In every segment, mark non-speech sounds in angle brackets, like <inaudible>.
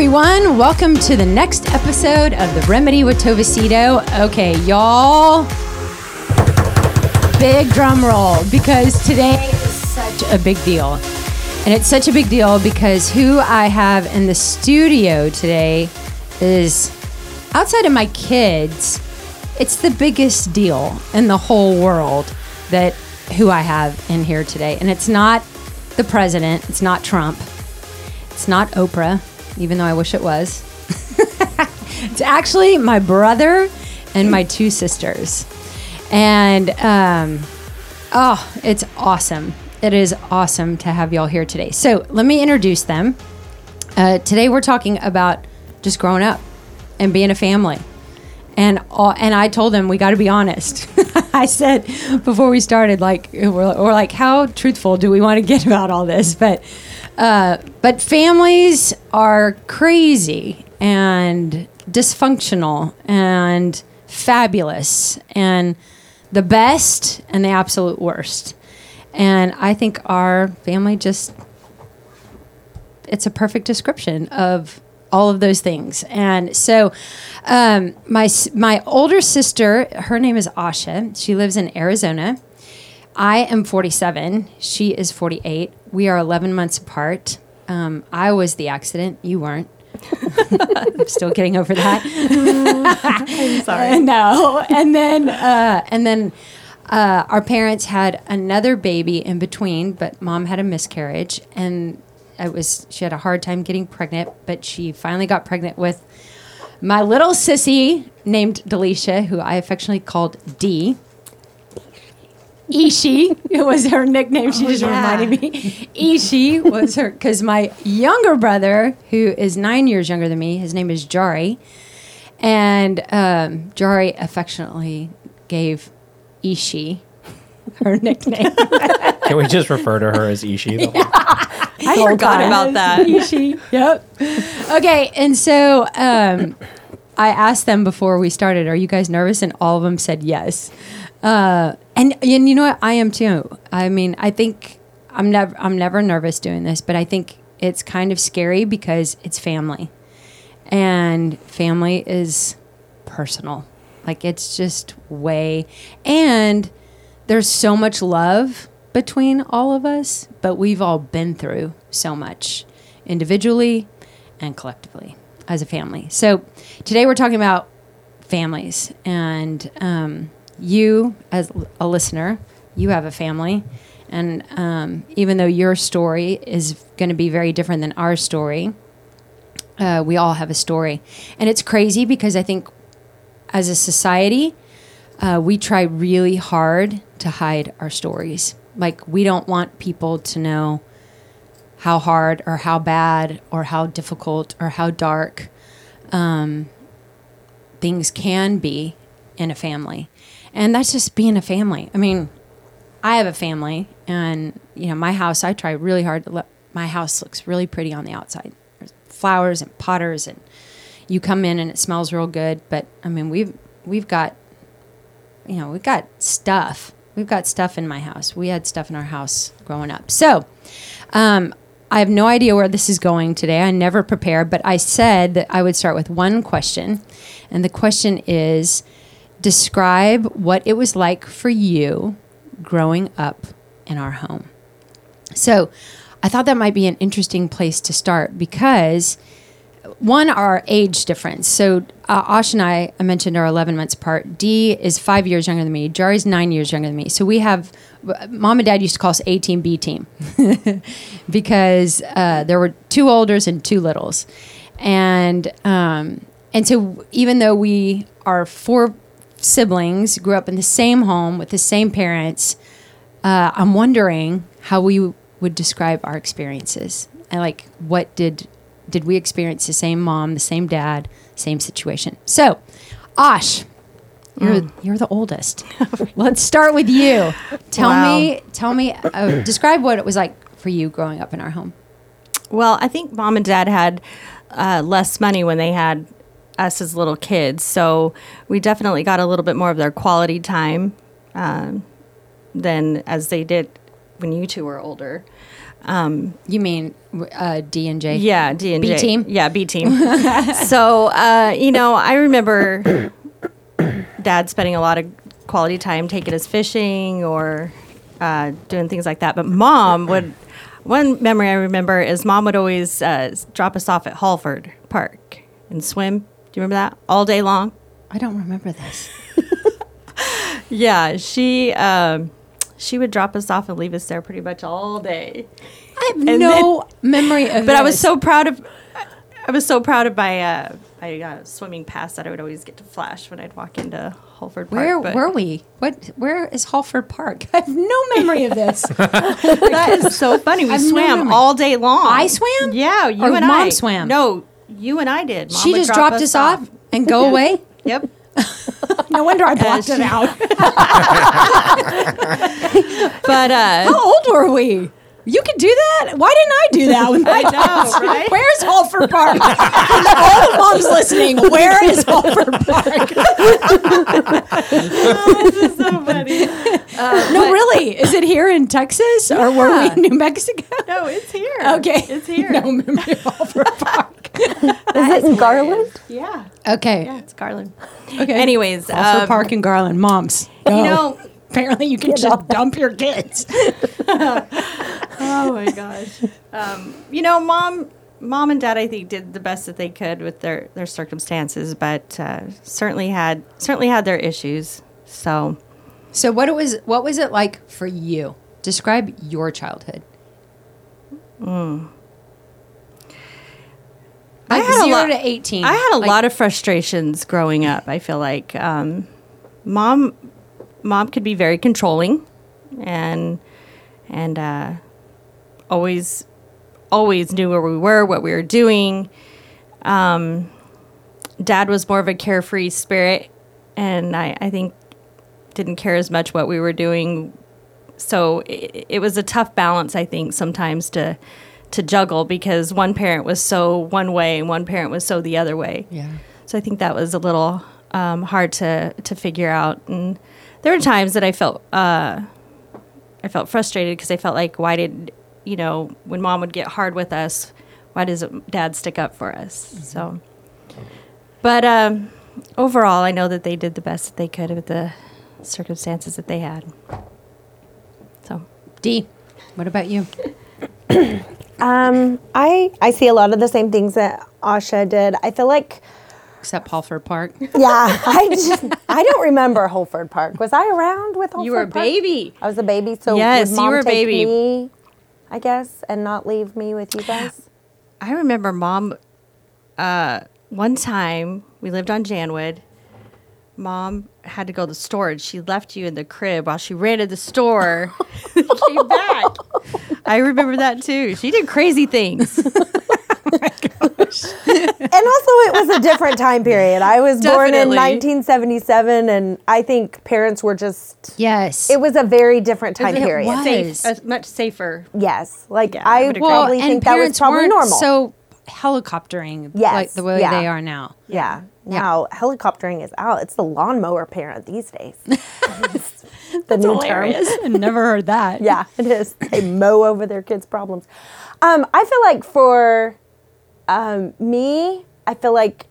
Everyone, welcome to the next episode of The Remedy with Tovacito. Okay, y'all, big drum roll because today is such a big deal. And it's such a big deal because who I have in the studio today is outside of my kids, it's the biggest deal in the whole world that who I have in here today. And it's not the president, it's not Trump, it's not Oprah, even though I wish it was. <laughs> it's actually my brother and my two sisters. And um, oh, it's awesome. It is awesome to have y'all here today. So let me introduce them. Uh, today we're talking about just growing up and being a family. And all, and I told them we got to be honest. <laughs> I said before we started, like we're, we're like, how truthful do we want to get about all this? But uh, but families are crazy and dysfunctional and fabulous and the best and the absolute worst. And I think our family just it's a perfect description of all of those things. And so, um, my my older sister, her name is Asha. She lives in Arizona. I am 47. She is 48. We are 11 months apart. Um, I was the accident. You weren't. I'm <laughs> still getting over that. I'm sorry. <laughs> no, and then uh, and then uh, our parents had another baby in between, but mom had a miscarriage, and it was she had a hard time getting pregnant, but she finally got pregnant with my little sissy named Delisha, who I affectionately called D. Ishi, it was her nickname. She just yeah. reminded me. Ishi was her because my younger brother, who is nine years younger than me, his name is Jari, and um, Jari affectionately gave Ishi her nickname. <laughs> Can we just refer to her as Ishi? though? I forgot about that. <laughs> Ishi. Yep. Okay, and so um, I asked them before we started, "Are you guys nervous?" And all of them said yes. Uh, and and you know what? I am too. I mean, I think I'm never I'm never nervous doing this, but I think it's kind of scary because it's family, and family is personal. Like it's just way, and there's so much love between all of us, but we've all been through so much individually and collectively as a family. So today we're talking about families, and um, you, as a listener, you have a family. And um, even though your story is going to be very different than our story, uh, we all have a story. And it's crazy because I think as a society, uh, we try really hard to hide our stories. Like, we don't want people to know how hard or how bad or how difficult or how dark um, things can be in a family. And that's just being a family. I mean, I have a family, and, you know, my house, I try really hard to let my house looks really pretty on the outside. There's flowers and potters, and you come in and it smells real good. But, I mean, we've, we've got, you know, we've got stuff we've got stuff in my house. We had stuff in our house growing up. So, um, I have no idea where this is going today. I never prepare, but I said that I would start with one question. And the question is describe what it was like for you growing up in our home. So, I thought that might be an interesting place to start because one, our age difference. So uh, Ash and I, I mentioned are 11 months apart. D is five years younger than me. Jari's nine years younger than me. So we have, mom and dad used to call us A team, B team <laughs> because uh, there were two olders and two littles. And, um, and so even though we are four siblings, grew up in the same home with the same parents, uh, I'm wondering how we would describe our experiences and like what did did we experience the same mom, the same dad, same situation? So, Osh, you're Mm. you're the oldest. <laughs> Let's start with you. Tell Wow. me, tell me, uh, <clears throat> describe what it was like for you growing up in our home. Well, I think mom and dad had uh, less money when they had us as little kids, so we definitely got a little bit more of their quality time um, than as they did when you two were older. You mean uh, D and J? Yeah, D and B team? Yeah, B team. <laughs> so uh, you know, I remember dad spending a lot of quality time taking us fishing or uh, doing things like that. But mom would. One memory I remember is mom would always uh, drop us off at Holford Park and swim. Do you remember that all day long? I don't remember this. <laughs> Yeah, she um, she would drop us off and leave us there pretty much all day. I have And no memory of. But I was so proud of I was so proud of my uh, my uh, swimming pass that I would always get to flash when I'd walk into Holford Park. Where but- were we? What? Where is Holford Park? <laughs> I have no memory of this. <laughs> That is so funny. We I've no swam all day long. I swam? Yeah, you Or and Mom I swam? No, you and I did. Mom she just drop dropped us off and go away. <laughs> Yep. <laughs> No wonder I blocked it out. <laughs> But uh, How old were we? You could do that. Why didn't I do that? With my know, right? Where's Holford Park? All the moms listening, where is Holford Park? Oh, this is so funny. no, really. Is it here in Texas or were we in New Mexico? No, it's here. Okay, it's here. No memory of Holford Park. <laughs> Is it in Garland? Yeah, Okay. yeah, it's Garland. Okay. Anyways, Holford um, Park and Garland moms. Go. You know, apparently you can just dump your kids. <laughs> oh my gosh. Um, you know, mom, mom and dad, I think did the best that they could with their their circumstances, but uh, certainly had certainly had their issues. So, So what it was what was it like for you? Describe your childhood. I Like had a zero lot- to eighteen. I had a Like, lot of frustrations growing up. I feel like um, mom, mom could be very controlling, and and uh, always always knew where we were, what we were doing. Um, dad was more of a carefree spirit, and I, I think didn't care as much what we were doing. So it, it was a tough balance, I think, sometimes to to juggle because one parent was so one way and one parent was so the other way. Yeah. So I think that was a little um, hard to to figure out. And there were times that I felt uh, I felt frustrated because I felt like why did you know when mom would get hard with us, why doesn't dad stick up for us? So, but um, overall, I know that they did the best that they could with the circumstances that they had. So. D. What about you? <coughs> <coughs> <coughs> Um, I I see a lot of the same things that Asha did. I feel like, Except Halford Park. yeah, I <laughs> just I don't remember Holford Park. Was I around with Holford You were a Park? baby. I was a baby, so Yes, you were a baby. Me, I guess, and not leave me with you guys. <sighs> I remember mom, uh, one time we lived on Janwood. Mom had to go to the store and she left you in the crib while she ran to the store <laughs> and came back. I remember that too. She did crazy things. <laughs> <laughs> and also, it was a different time period. I was born in 1977, and I think parents were just. Yes. It was a very different time It period. was. Safe, uh, much safer. Yes, like Yeah, I I would agree. well, probably think that was parents probably weren't normal. so helicoptering Yes, like the way yeah. they are now. Yeah. Now helicoptering is out. It's the lawnmower parent these days. <laughs> It's the new term. <laughs> I never heard that. Yeah, it is. They mow over their kids' problems. Um, I feel like for um, me, I feel like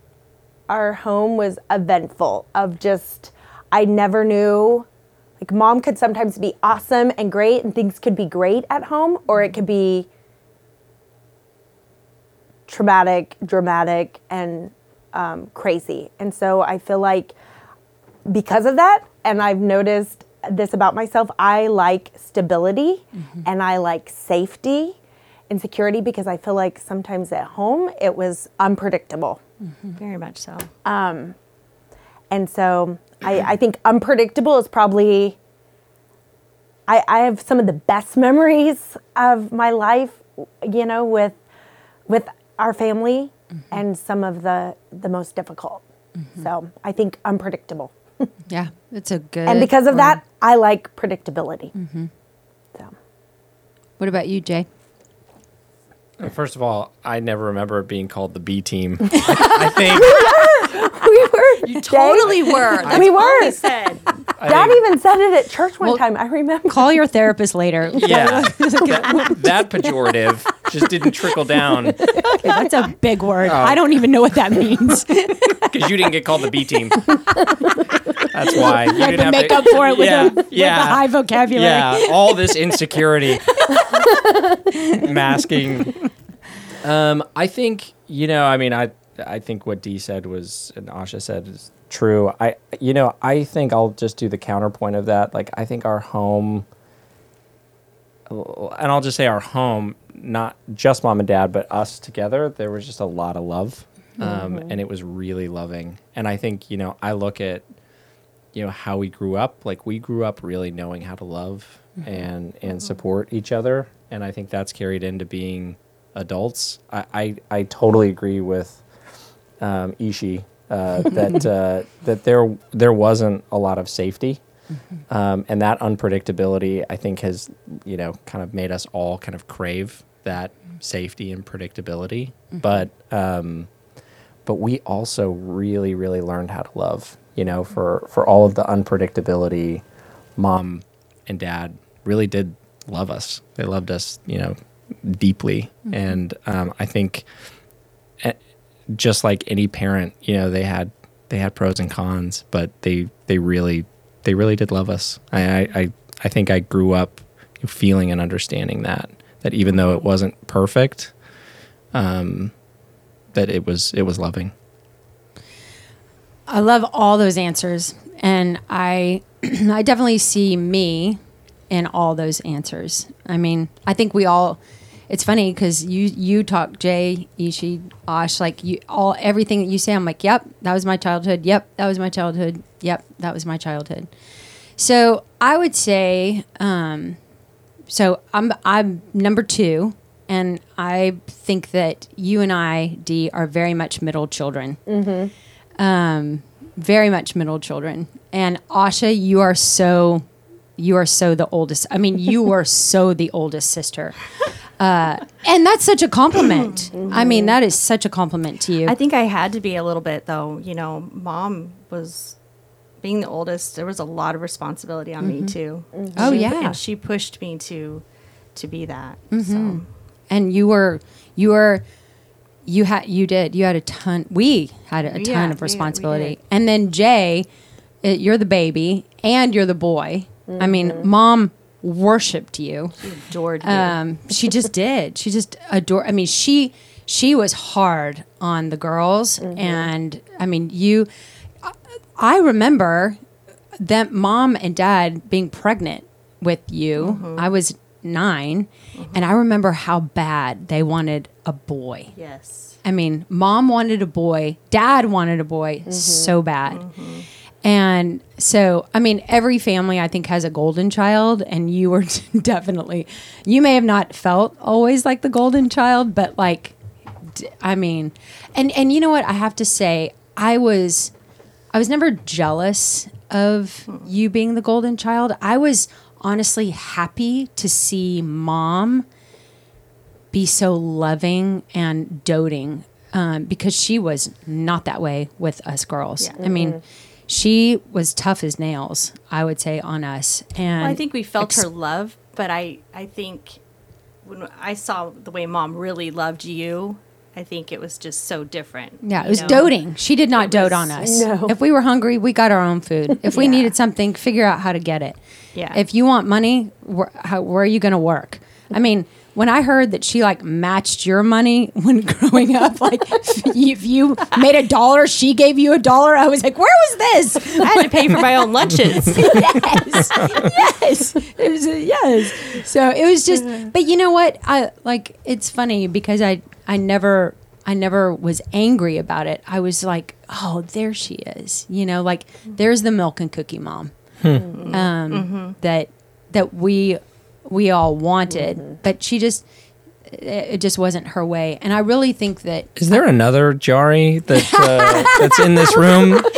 our home was eventful. Of just, I never knew. Like, mom could sometimes be awesome and great, and things could be great at home, or it could be traumatic, dramatic, and um, crazy. And so I feel like because of that, and I've noticed this about myself, I like stability mm-hmm. and I like safety and security because I feel like sometimes at home it was unpredictable. Mm-hmm. Very much so. Um, and so I, I think unpredictable is probably, I, I have some of the best memories of my life, you know, with, with our family and some of the the most difficult. So I think unpredictable. <laughs> Yeah, it's a good. and because of word. that, I like predictability. Mm-hmm. So what about you, Jay? First of all, I never remember being called the B team. <laughs> I think we were we You totally were. That's We were. he said. I Dad think- even said it at church one Well, time. I remember. Call your therapist later. <laughs> yeah, <laughs> that, that pejorative just didn't trickle down Okay, that's a big word. Oh. I don't even know what that means. <laughs> because you didn't get called the B team. That's why you I didn't can have make to, up for it with, yeah, a, with a high vocabulary. Yeah, all this insecurity masking. Um, I think you know. I mean, I I think what Dee said was and Asha said is true. I you know I think I'll just do the counterpoint of that. Like I think our home, and I'll just say our home, not just mom and dad, but us together. There was just a lot of love, um, and it was really loving. And I think you know I look at you know how we grew up like we grew up really knowing how to love and and support each other and i think that's carried into being adults i i, I totally agree with um, ishi uh, that uh, that there there wasn't a lot of safety. Um, and that unpredictability i think has you know kind of made us all kind of crave that safety and predictability. But um, but we also really really learned how to love you know for for all of the unpredictability mom and dad really did love us. They loved us you know deeply. And um, i think just like any parent you know they had they had pros and cons but they they really they really did love us i i i, think i grew up feeling and understanding that that even though it wasn't perfect um that it was it was loving I love all those answers, and I <clears throat> I definitely see me in all those answers. I mean, I think we all. It's funny because you you talk Jay Ishi Osh like you all everything that you say. I'm like, yep, that was my childhood. Yep, that was my childhood. Yep, that was my childhood. So I would say, um, so I'm I'm number two, and I think that you and I, Dee, are very much middle children um, very much middle children. And Asha, you are so, you are so the oldest. I mean, you <laughs> are so the oldest sister. Uh, and that's such a compliment. <clears throat> I mean, that is such a compliment to you. I think I had to be a little bit though. You know, mom was being the oldest. There was a lot of responsibility on me too. Oh, She- yeah. and she pushed me to to be that. Mm-hmm. So and you were, you were, you had, you did, you had a ton. We had a ton Yeah, we- of we responsibility. and then Jay, it, you're the baby and you're the boy. I Mm-hmm. mean, mom worshipped you. she adored me. um, she just did. She just adored. I mean, she she was hard on the girls, mm-hmm. and I mean, you. I- I remember that mom and dad being pregnant with you. Mm-hmm. I was 9 mm-hmm. and I remember how bad they wanted a boy. yes. I mean, mom wanted a boy, dad wanted a boy so bad. And so, I mean, every family I think has a golden child, and you were <laughs> definitely, you may have not felt always like the golden child, but like, I mean, and and you know what? I have to say, I was, I was never jealous of you being the golden child. I was honestly happy to see mom be so loving and doting um, because she was not that way with us girls. Yeah. I mean, she was tough as nails, I would say, on us. And Well, I think we felt ex- her love, but I I think when I saw the way mom really loved you, I think it was just so different. Yeah, it was know? doting. She did not It dote was- on us. No. If we were hungry, we got our own food. If we Yeah. needed something, figure out how to get it. Yeah. If you want money, where, how, where are you going to work? I mean, when I heard that she like matched your money when <laughs> growing up, like if you made a dollar, she gave you a dollar. I was like, where was this? I had to pay for my own lunches. <laughs> yes, yes, it was a, yes. So it was just, but you know what? I like. It's funny because I I never I never was angry about it. I was like, oh, there she is. You know, like there's the milk and cookie mom um, that that we we all wanted, mm-hmm. but she just it, it just wasn't her way. And I really think that Is there another Jari that uh, <laughs> that's in this room? <laughs>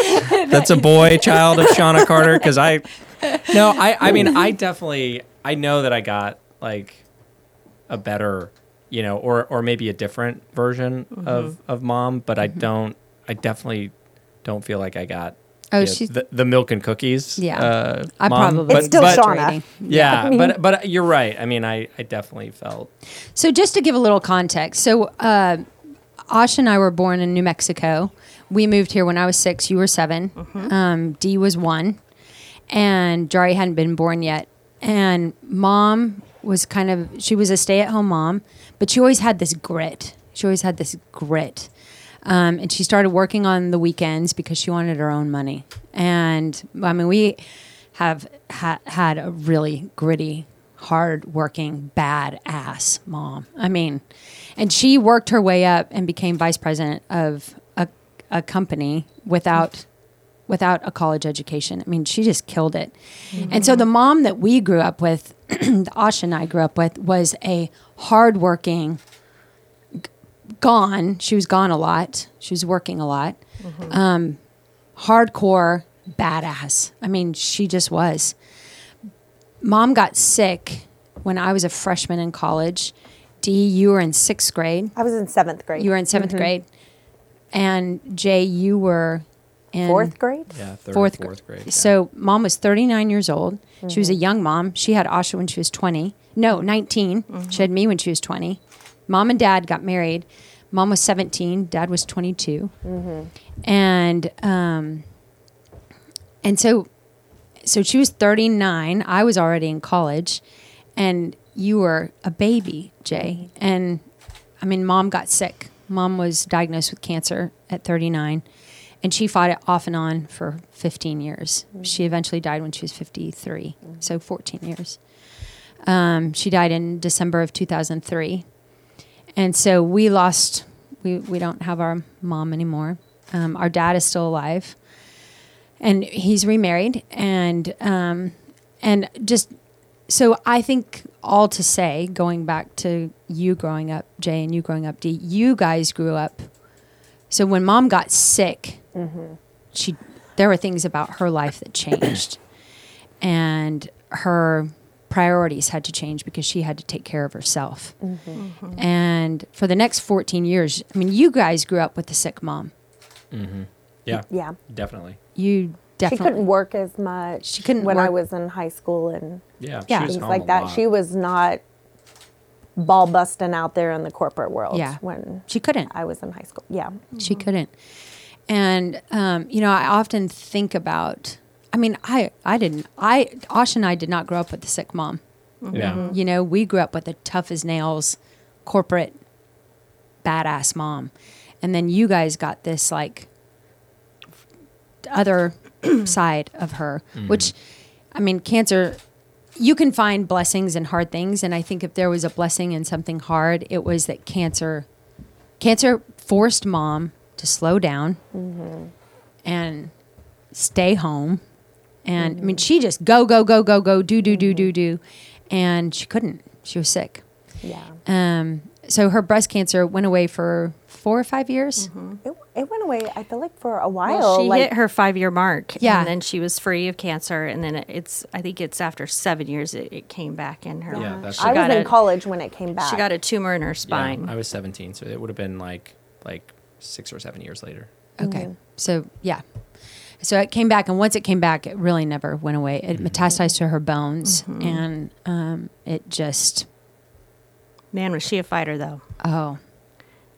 That's a boy, child of Shauna Carter. Because I, no, I, I mean, I <laughs> definitely, I know that I got like a better, you know, or or maybe a different version of mm-hmm. of mom, but I mm-hmm. don't, I definitely don't feel like I got. Oh, you she's- the, the milk and cookies. Yeah. uh, I mom, probably It's still but, Shauna. Yeah, I mean- but but you're right. I mean, I I definitely felt. So just to give a little context, so uh, Ash and I were born in New Mexico. We moved here when I was six. You were 7 Um, Dee was one, and Jari hadn't been born yet. And mom was kind of she was a stay-at-home mom, but she always had this grit. She always had this grit. Um, and she started working on the weekends because she wanted her own money. And I mean, we have ha- had a really gritty, hard working, bad ass mom. I mean, and she worked her way up and became vice president of a, a company without without a college education. I mean, she just killed it. And so the mom that we grew up with, <clears throat> Asha and I grew up with, was a hardworking, gone. She was gone a lot. She was working a lot. Mm-hmm. Um, hardcore badass. I mean, she just was. Mom got sick when I was a freshman in college. D, you were in sixth grade. I was in seventh grade. You were in 7th mm-hmm. grade. And Jay, you were in fourth grade. Yeah, third fourth, or fourth grade. yeah. So mom was 39 years old. She was a mm-hmm. young mom. She had Asha when she was 20. No, 19. She had me when she was 20. Mom and dad got married. Mom was 17. Dad was 22. And um, and so so she was 39. I was already in college, and you were a baby, Jay. And I mean, mom got sick. Mom was diagnosed with cancer at 39, and she fought it off and on for 15 years. She eventually died when she was 53, so 14 years. Um, she died in December of 2003, and so we lost. We we don't have our mom anymore. Um, our dad is still alive, and he's remarried, and um, and just so I think all to say, going back to you growing up, Jay, and you growing up, D, you guys grew up. So when mom got sick, she there were things about her life that changed, and her priorities had to change because she had to take care of herself. Mm-hmm. Mm-hmm. And for the next 14 years, I mean, you guys grew up with a sick mom. Mm-hmm. yeah, Yeah. definitely. You definitely. She couldn't work as much. She couldn't when I was in high school and Yeah, Yeah. things like that. lot. She was not ball busting out there in the corporate world. Yeah. when She couldn't. I was in high school. Yeah, She couldn't. And um, you know, I often think about. I mean, I I didn't. I Ash and I did not grow up with a sick mom. Mm-hmm. yeah, mm-hmm. You know, we grew up with a tough as nails, corporate, badass mom, and then you guys got this like other <clears throat> side of her, mm-hmm. which, I mean, cancer. You can find blessings in hard things, and I think if there was a blessing in something hard, it was that cancer, cancer forced mom to slow down and stay home. And I mean, mm. she just go, go, go, go, go, do, do, do, do, do. And she couldn't. She was sick. yeah. Um, so her breast cancer went away for four or five years. Mm-hmm. It, it went away. I feel like for a while. Well, she like, hit her five year mark. Yeah. And then she was free of cancer. And then it- it's, I think it's after seven years it, it came back in her. Yeah, that's she I was got in a, college when it came back. She got a tumor in her spine. Yeah, I was 17, so it would have been like like six or seven years later. Okay. Mm-hmm. So, yeah. So it came back. And once it came back, it really never went away. It metastasized to her bones. And um, it just, Man, was she a fighter though? oh.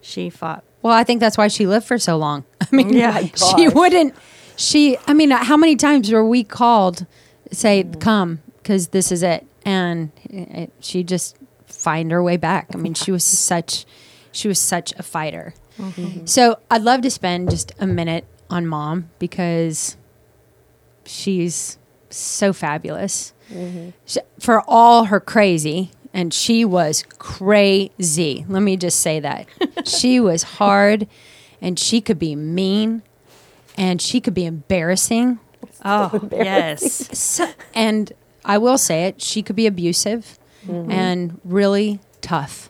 She fought. Well, I think that's why she lived for so long. <laughs> I mean, Yeah. she wouldn't. She, I mean, how many times were we called, say, Mm-hmm. come, because this is it, and it, she just find her way back. I mean, she was such, she was such a fighter. Mm-hmm. So I'd love to spend just a minute on mom because she's so fabulous Sh for all her crazy. And she was crazy. Let me just say that. <laughs> she was hard and she could be mean and she could be embarrassing. <laughs> Oh, yes. So, and I will say it, she could be abusive and really tough.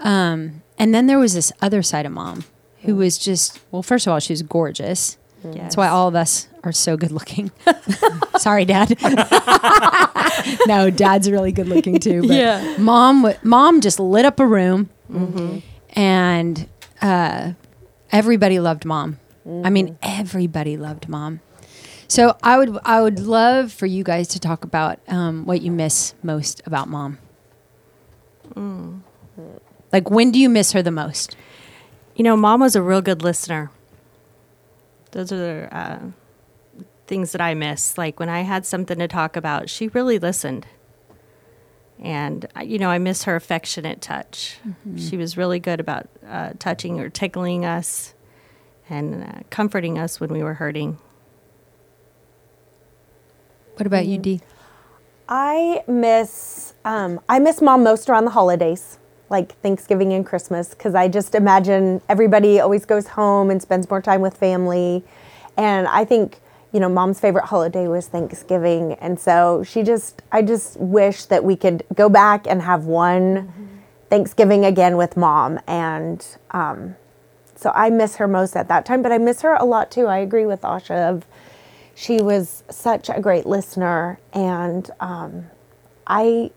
Um, and then there was this other side of mom who was just well, first of all, she was gorgeous. That's why all of us are so good looking. <laughs> Sorry, Dad. <laughs> no, Dad's really good looking too. But Yeah. Mom, mom just lit up a room, and uh, everybody loved Mom. I mean, everybody loved Mom. So I would, I would love for you guys to talk about um, what you miss most about Mom. Like, when do you miss her the most? You know, mom was a real good listener. Those are the uh, things that I miss. Like when I had something to talk about, she really listened. And, you know, I miss her affectionate touch. She was really good about uh, touching or tickling us and uh, comforting us when we were hurting. What about you, Dee? I miss um, I miss mom most around the holidays, like Thanksgiving and Christmas, because I just imagine everybody always goes home and spends more time with family, and I think you know mom's favorite holiday was Thanksgiving, and so she just I just wish that we could go back and have one Thanksgiving again with mom, and um, so I miss her most at that time, but I miss her a lot too. I agree with Asha of she was such a great listener. And um, i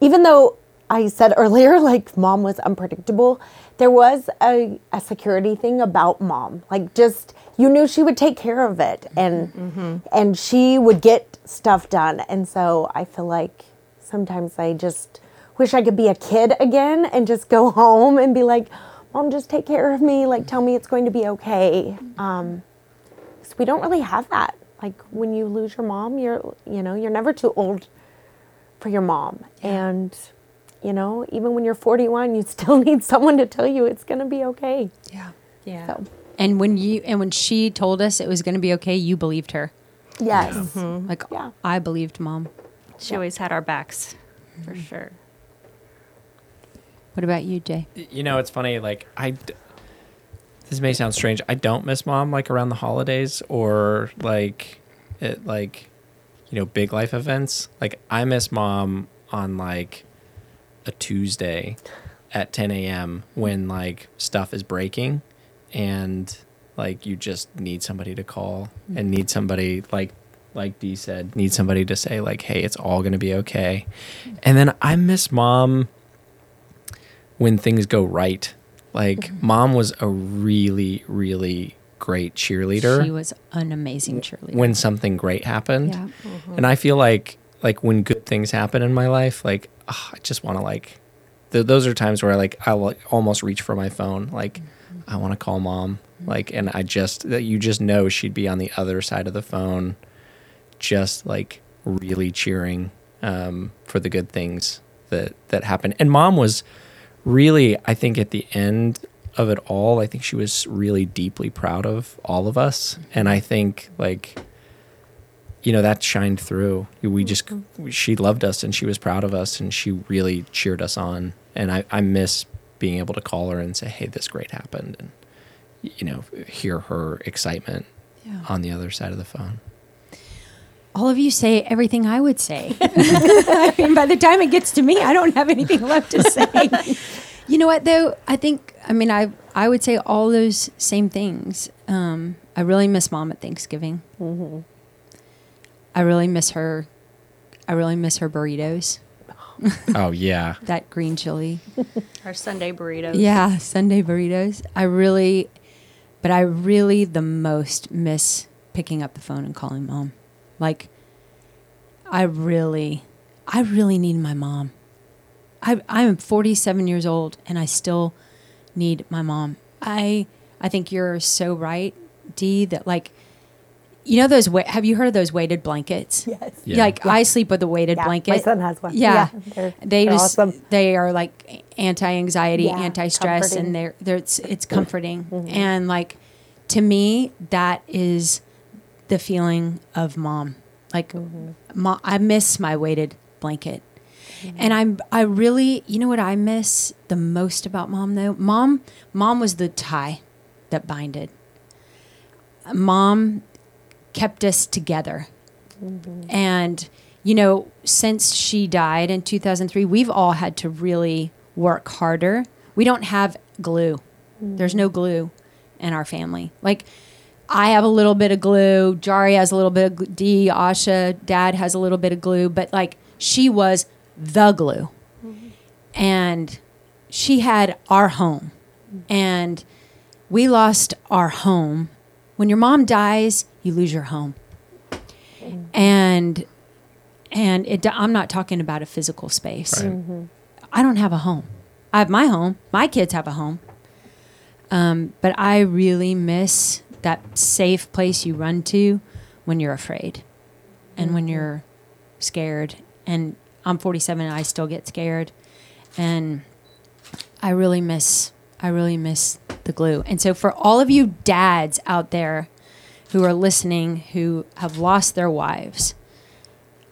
even though i said earlier <laughs> like mom was unpredictable. There was a, a security thing about mom. Like just you knew she would take care of it and and she would get stuff done. And so i feel like sometimes i just wish i could be a kid again and just go <laughs> home and be like mom just take care of me. Like tell me it's going to be okay. Um, 'cause we don't really have that. Like when you lose your mom, you're you know you're never too old for your mom, and you know even when you're 41, you still <laughs> need someone to tell you it's gonna be okay. Yeah. Yeah. So And when you and when she told us it was going to be okay, you believed her. yes, mm-hmm. Like Yeah. I believed mom. She always had our backs, for mm-hmm. sure. What about you, Jay? you know it's funny like i d- this may sound strange i don't miss mom like around the holidays or like it like you know big life events like i miss mom on like a tuesday at 10 a.m when like stuff is breaking and like you just need somebody to call and need somebody like like Dee said need somebody to say like hey it's all gonna be okay and then i miss mom when things go right. Like Mm-hmm. mom was a really, really great cheerleader She was an amazing cheerleader. when something great happened. yeah. And I feel like like when good things happen in my life, like ah, I just want to like th- those are times where like I will almost reach for my phone, like I want to call mom, like and I just that you just know she'd be on the other side of the phone, just like really cheering um, for the good things that that happen. And mom was really, I think, at the end of it all, I think she was really deeply proud of all of us, and I think like you know that shined through we just she loved us and she was proud of us and she really cheered us on and i, I miss being able to call her and say hey this great happened and you know hear her excitement Yeah. on the other side of the phone All of you say everything I would say. <laughs> I mean, by the time it gets to me, I don't have anything left to say. <laughs> you know what, though? I think, I mean, I I would say all those same things. Um, I really miss mom at Thanksgiving. I really miss her. I really miss her burritos, <laughs> oh yeah <laughs> that green chili. Our Sunday burritos. Yeah, Sunday burritos. I really, but I really the most miss picking up the phone and calling mom. Like, I really, I really need my mom. I I'm 47 years old and I still need my mom. I I think you're so right, Dee. That like, you know those. Wa- have you heard of those weighted blankets? yes. Yeah. Like I sleep with a weighted Yeah, blanket. my son has one. Yeah, Yeah, they're- they they're just awesome. they are like anti-anxiety, Yeah, anti-stress, comforting. and they're, they're it's it's comforting. Mm-hmm. And like to me, that is the feeling of mom. Like, Mm-hmm. mo- I miss my weighted blanket. And I'm I really you know what I miss the most about mom though? Mom mom was the tie that binded. Mom kept us together. And you know, since she died in 2003, we've all had to really work harder. we don't have glue. There's no glue in our family. Like I have a little bit of glue. Jari has a little bit of glue. D. Asha, Dad has a little bit of glue, but like she was the glue, and she had our home, and we lost our home. When your mom dies, you lose your home, and and it, I'm not talking about a physical space. Right. I don't have a home. I have my home. My kids have a home. Um, but I really miss that safe place you run to when you're afraid and when you're scared. And I'm 47 and I still get scared. And I really miss, I really miss the glue. And so for all of you dads out there who are listening who have lost their wives,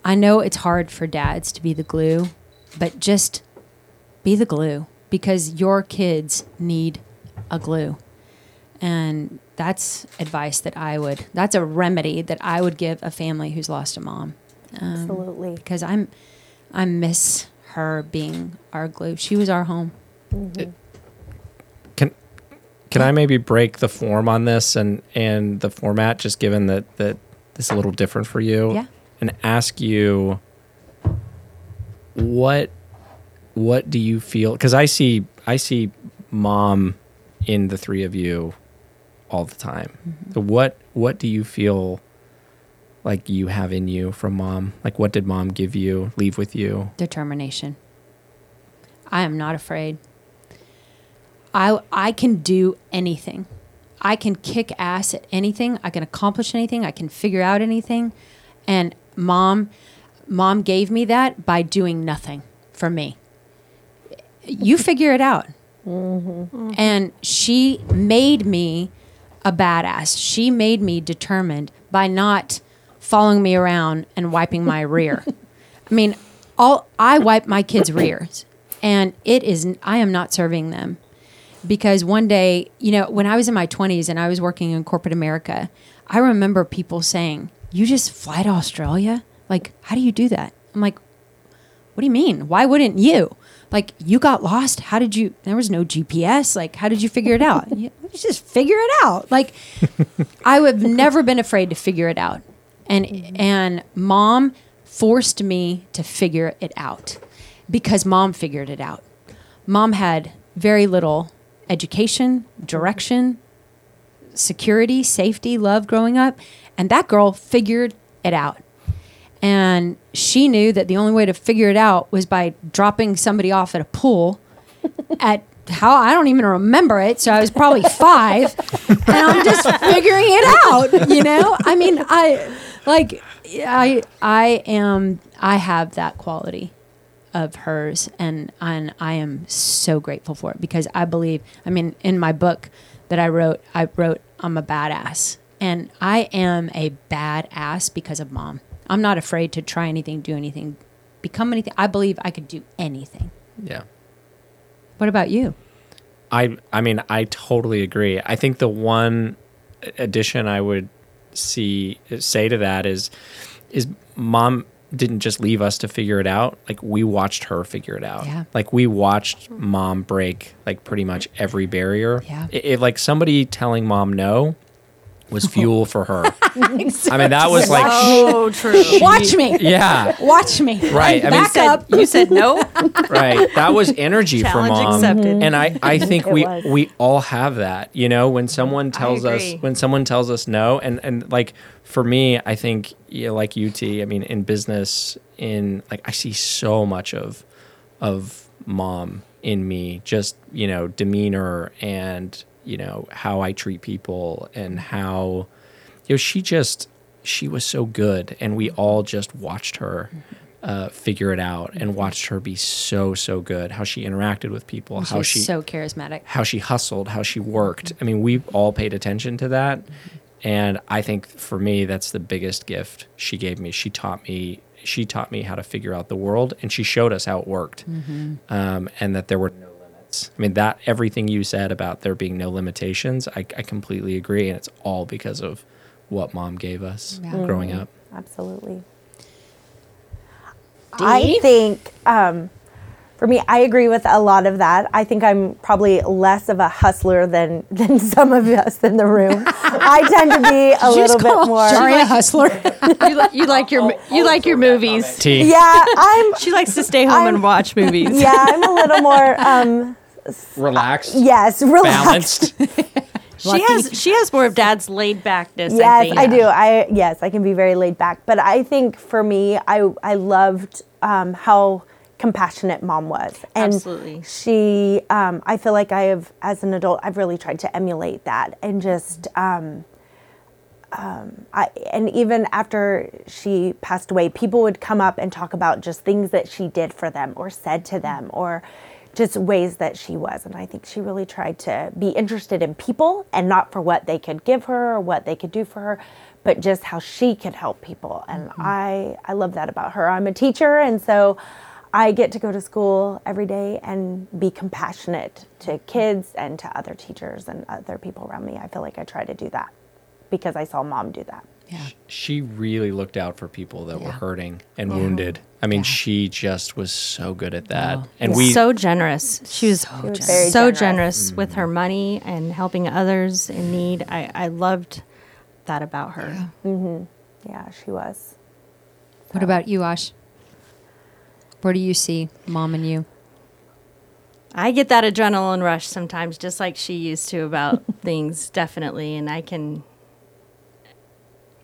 I know it's hard for dads to be the glue, but just be the glue because your kids need a glue. And that's advice that I would, that's a remedy that I would give a family who's lost a mom. Um, Absolutely. Because I'm, I miss her being our glue. She was our home. Can can I maybe break the form on this and and the format just given that that this is a little different for you? Yeah. And ask you what what do you feel cuz I see I see mom in the three of you all the time. Mm-hmm. So what what do you feel like you have in you from mom? Like what did mom give you, leave with you? determination. I am not afraid. I I can do anything. I can kick ass at anything. I can accomplish anything. I can figure out anything. And mom mom gave me that by doing nothing for me. You figure it out. Mm-hmm. And she made me a badass. She made me determined by not following me around and wiping my <laughs> rear. I mean, all I wipe my kids' rears, and it is I am not serving them because one day, you know, when I was in my twenties and I was working in corporate America, I remember people saying, "You just fly to Australia? Like, how do you do that?" I'm like, "What do you mean? Why wouldn't you?" Like, you got lost. How did you? There was no GPS. Like, how did you figure it out? <laughs> you just figure it out. Like, I would have never been afraid to figure it out. And mm-hmm. and mom forced me to figure it out because mom figured it out. Mom had very little education, direction, security, safety, love growing up, and that girl figured it out. And she knew that the only way to figure it out was by dropping somebody off at a pool <laughs> at how I don't even remember it. So I was probably five, and I'm just figuring it out. You know, I mean, I like I I am I have that quality of hers, and and I am so grateful for it because I believe. I mean, in my book that I wrote, I wrote I'm a badass, and I am a badass because of mom. I'm not afraid to try anything, do anything, become anything. I believe I could do anything. Yeah. What about you? I I mean I totally agree. I think the one addition I would see say to that is is mom didn't just leave us to figure it out. Like we watched her figure it out. Yeah. Like we watched mom break like pretty much every barrier. Yeah. It, it- like somebody telling mom no was fuel for her. <laughs> I mean that was like Oh, true. Watch me. yeah. Watch me. Right. I mean- Back up. You said no. <laughs> right that was energy for Challenge mom accepted. and i i <laughs> think we was. we all have that you know when someone tells us when someone tells us no and and like for me i think you know, like ut i mean in business in like i see so much of of mom in me just you know demeanor and you know how i treat people and how you know she just she was so good and we all just watched her uh, figure it out and watched her be so so good. How she interacted with people how she so charismatic. how she hustled how she worked. I mean we all paid attention to that. And i think for me that's the biggest gift she gave me. She taught me she taught me how to figure out the world and she showed us how it worked. Um, and that there were no limits i mean that everything you said about there being no limitations i, I completely agree and it's all because of what mom gave us Yeah. growing up Absolutely. Dee? I think um, for me, I agree with a lot of that. I think I'm probably less of a hustler than <laughs> than some of us in the room. I tend to be <laughs> a little bit more. Sorry, a <laughs> hustler. you, li- you like your you like your movies. T. Yeah, I'm. She likes to stay home I'm- and watch movies. Yeah, I'm a little more. Um, Relaxed. yes, relaxed. Balanced. <laughs> She has she has more of dad's laid backness. I Yes, think. I, do. I yes, I can be very laid back. But I think for me, I I loved um, how compassionate mom was, and Absolutely. she. Um, I feel like I have, as an adult, I've really tried to emulate that, and just. Um, um, I, and even after she passed away, people would come up and talk about just things that she did for them or said to them or just ways that she was. And I think she really tried to be interested in people and not for what they could give her or what they could do for her, but just how she could help people. And mm-hmm. I, I love that about her. I'm a teacher, and so I get to go to school every day and be compassionate to kids and to other teachers and other people around me. I feel like I try to do that because I saw mom do that. Yeah. She really looked out for people that were hurting and wounded. I mean, she just was so good at that. And we so generous. She was She so, was very generous. generous, mm-hmm. with her money and helping others in need. I, I loved that about her. Yeah, mm-hmm. she was. What about you, Ash? Where do you see mom and you? I get that adrenaline rush sometimes, just like she used to about <laughs> things, definitely, and I can,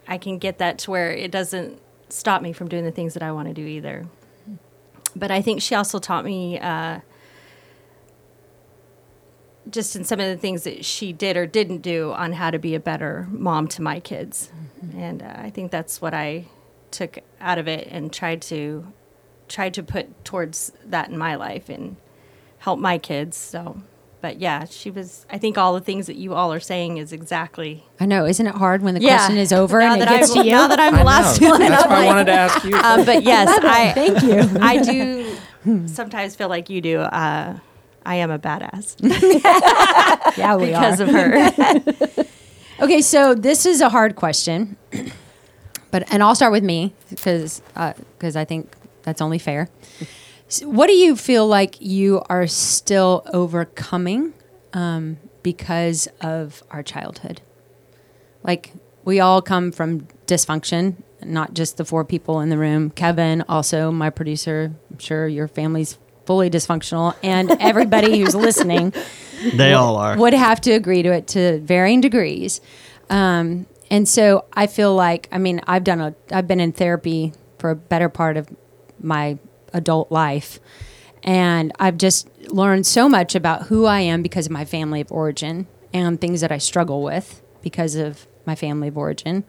I can get that to where it doesn't stop me from doing the things that I want to do either. But I think she also taught me, uh, just in some of the things that she did or didn't do, on how to be a better mom to my kids, and uh, I think that's what I took out of it and tried to, tried to put towards that in my life and help my kids. So, but yeah, she was. I think all the things that you all are saying is exactly. I know, isn't it hard when the Yeah. question is over now and it gets I'm, to you? Now that I'm the last know. one, That's I'm why I wanted to ask you. Um, but <laughs> yes, I Thank you. <laughs> I do sometimes feel like you do. Uh, I am a badass <laughs> yeah, we because are. of her. Okay, so this is a hard question, <clears throat> but and I'll start with me because because I think that's only fair. S what do you feel like you are still overcoming um, because of our childhood? Like we all come from dysfunction, not just the four people in the room. Kevin, also my producer. I'm sure your family's fully dysfunctional, and <laughs> everybody who's listening They all are. would have to agree to it to varying degrees. Um, and so I feel like, I mean, I've done a, I've been in therapy for a better part of my adult life. And I've just learned so much about who I am because of my family of origin and things that I struggle with because of my family of origin.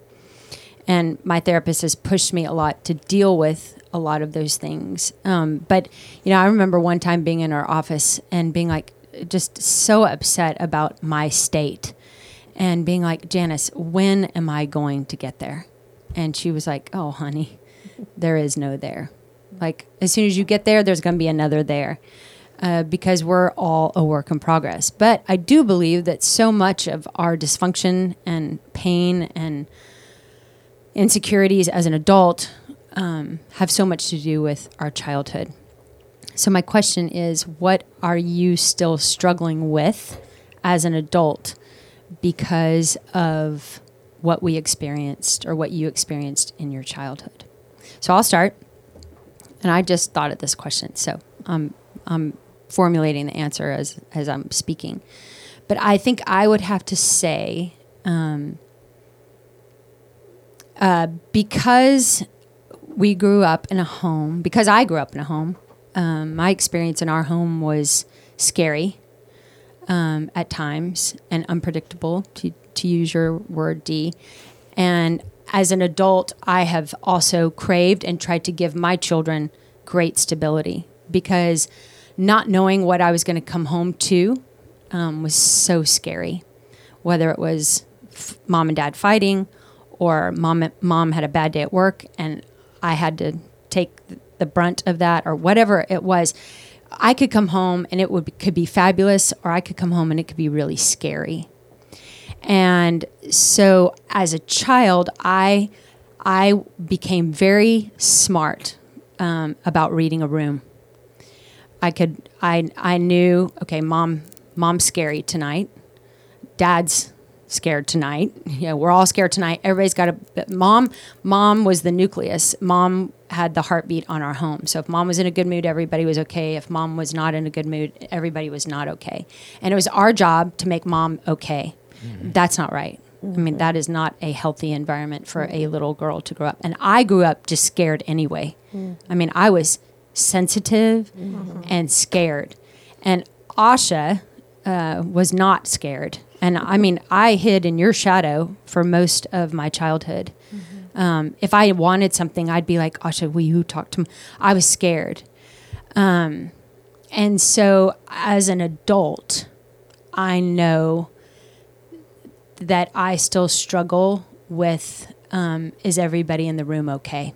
And my therapist has pushed me a lot to deal with a lot of those things. Um, but, you know, I remember one time being in her office and being like, just so upset about my state and being like, Janice, when am I going to get there? And she was like, Oh, honey, there is no there. Like, as soon as you get there, there's going to be another there uh, because we're all a work in progress. But I do believe that so much of our dysfunction and pain and insecurities as an adult um, have so much to do with our childhood. So, my question is what are you still struggling with as an adult because of what we experienced or what you experienced in your childhood? So, I'll start. And I just thought of this question. So, I'm, I'm formulating the answer as, as I'm speaking. But I think I would have to say, um, uh, because we grew up in a home, because I grew up in a home, um, my experience in our home was scary um, at times and unpredictable, to, to use your word, D. And as an adult, I have also craved and tried to give my children great stability because not knowing what I was going to come home to um, was so scary. Whether it was f- mom and dad fighting, or mom mom had a bad day at work and I had to take the brunt of that, or whatever it was. I could come home and it would could be fabulous, or I could come home and it could be really scary. And so, as a child, I I became very smart um, about reading a room. I could I I knew okay, mom mom's scary tonight. Dad's scared tonight. <laughs> You know, we're all scared tonight. Everybody's got a mom mom was the nucleus. Mom had the heartbeat on our home. So if mom was in a good mood, everybody was okay. If mom was not in a good mood, everybody was not okay. And it was our job to make mom okay. That's not right. I mean, that is not a healthy environment for a little girl to grow up. And I grew up just scared anyway. I mean, I was sensitive and scared. And Asha uh, was not scared. And I mean, I hid in your shadow for most of my childhood. Um, if I wanted something, I'd be like, Asha, will you talk to me? I was scared. Um, and so as an adult, I know that I still struggle with um, is everybody in the room okay?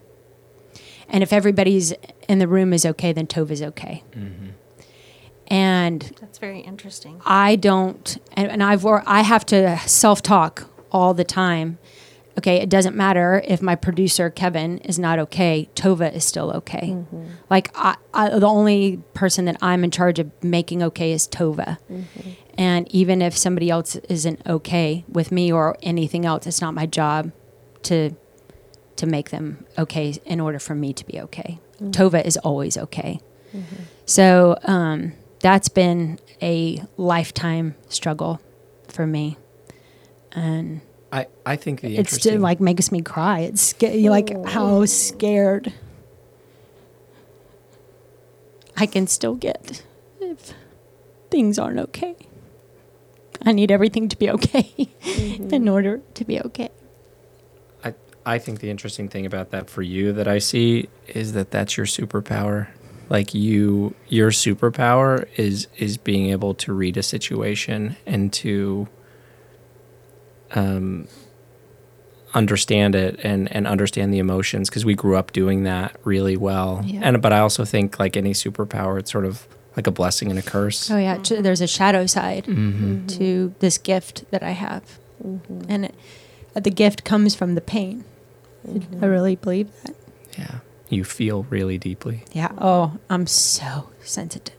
And if everybody's in the room is okay, then Tova's okay. And That's very interesting. I don't, and, and I've, I have to self talk all the time. Okay, it doesn't matter if my producer Kevin is not okay. Tova is still okay. Mm-hmm. Like I, I, the only person that I'm in charge of making okay is Tova. Mm-hmm. And even if somebody else isn't okay with me or anything else, it's not my job to to make them okay in order for me to be okay. Mm-hmm. Tova is always okay. So um, that's been a lifetime struggle for me, and I, I think the it's interesting still like makes me cry. It's sca- like how scared I can still get if things aren't okay. I need everything to be okay <laughs> mm-hmm. in order to be okay. I, I think the interesting thing about that for you that I see is that that's your superpower. Like you, your superpower is is being able to read a situation and to um, understand it and and understand the emotions because we grew up doing that really well. Yeah. And but I also think like any superpower, it's sort of like a blessing and a curse. Oh yeah, ch- there's a shadow side Mm-hmm. to this gift that I have, and it, uh, the gift comes from the pain. I really believe that. Yeah, you feel really deeply. Yeah. Oh, I'm so sensitive.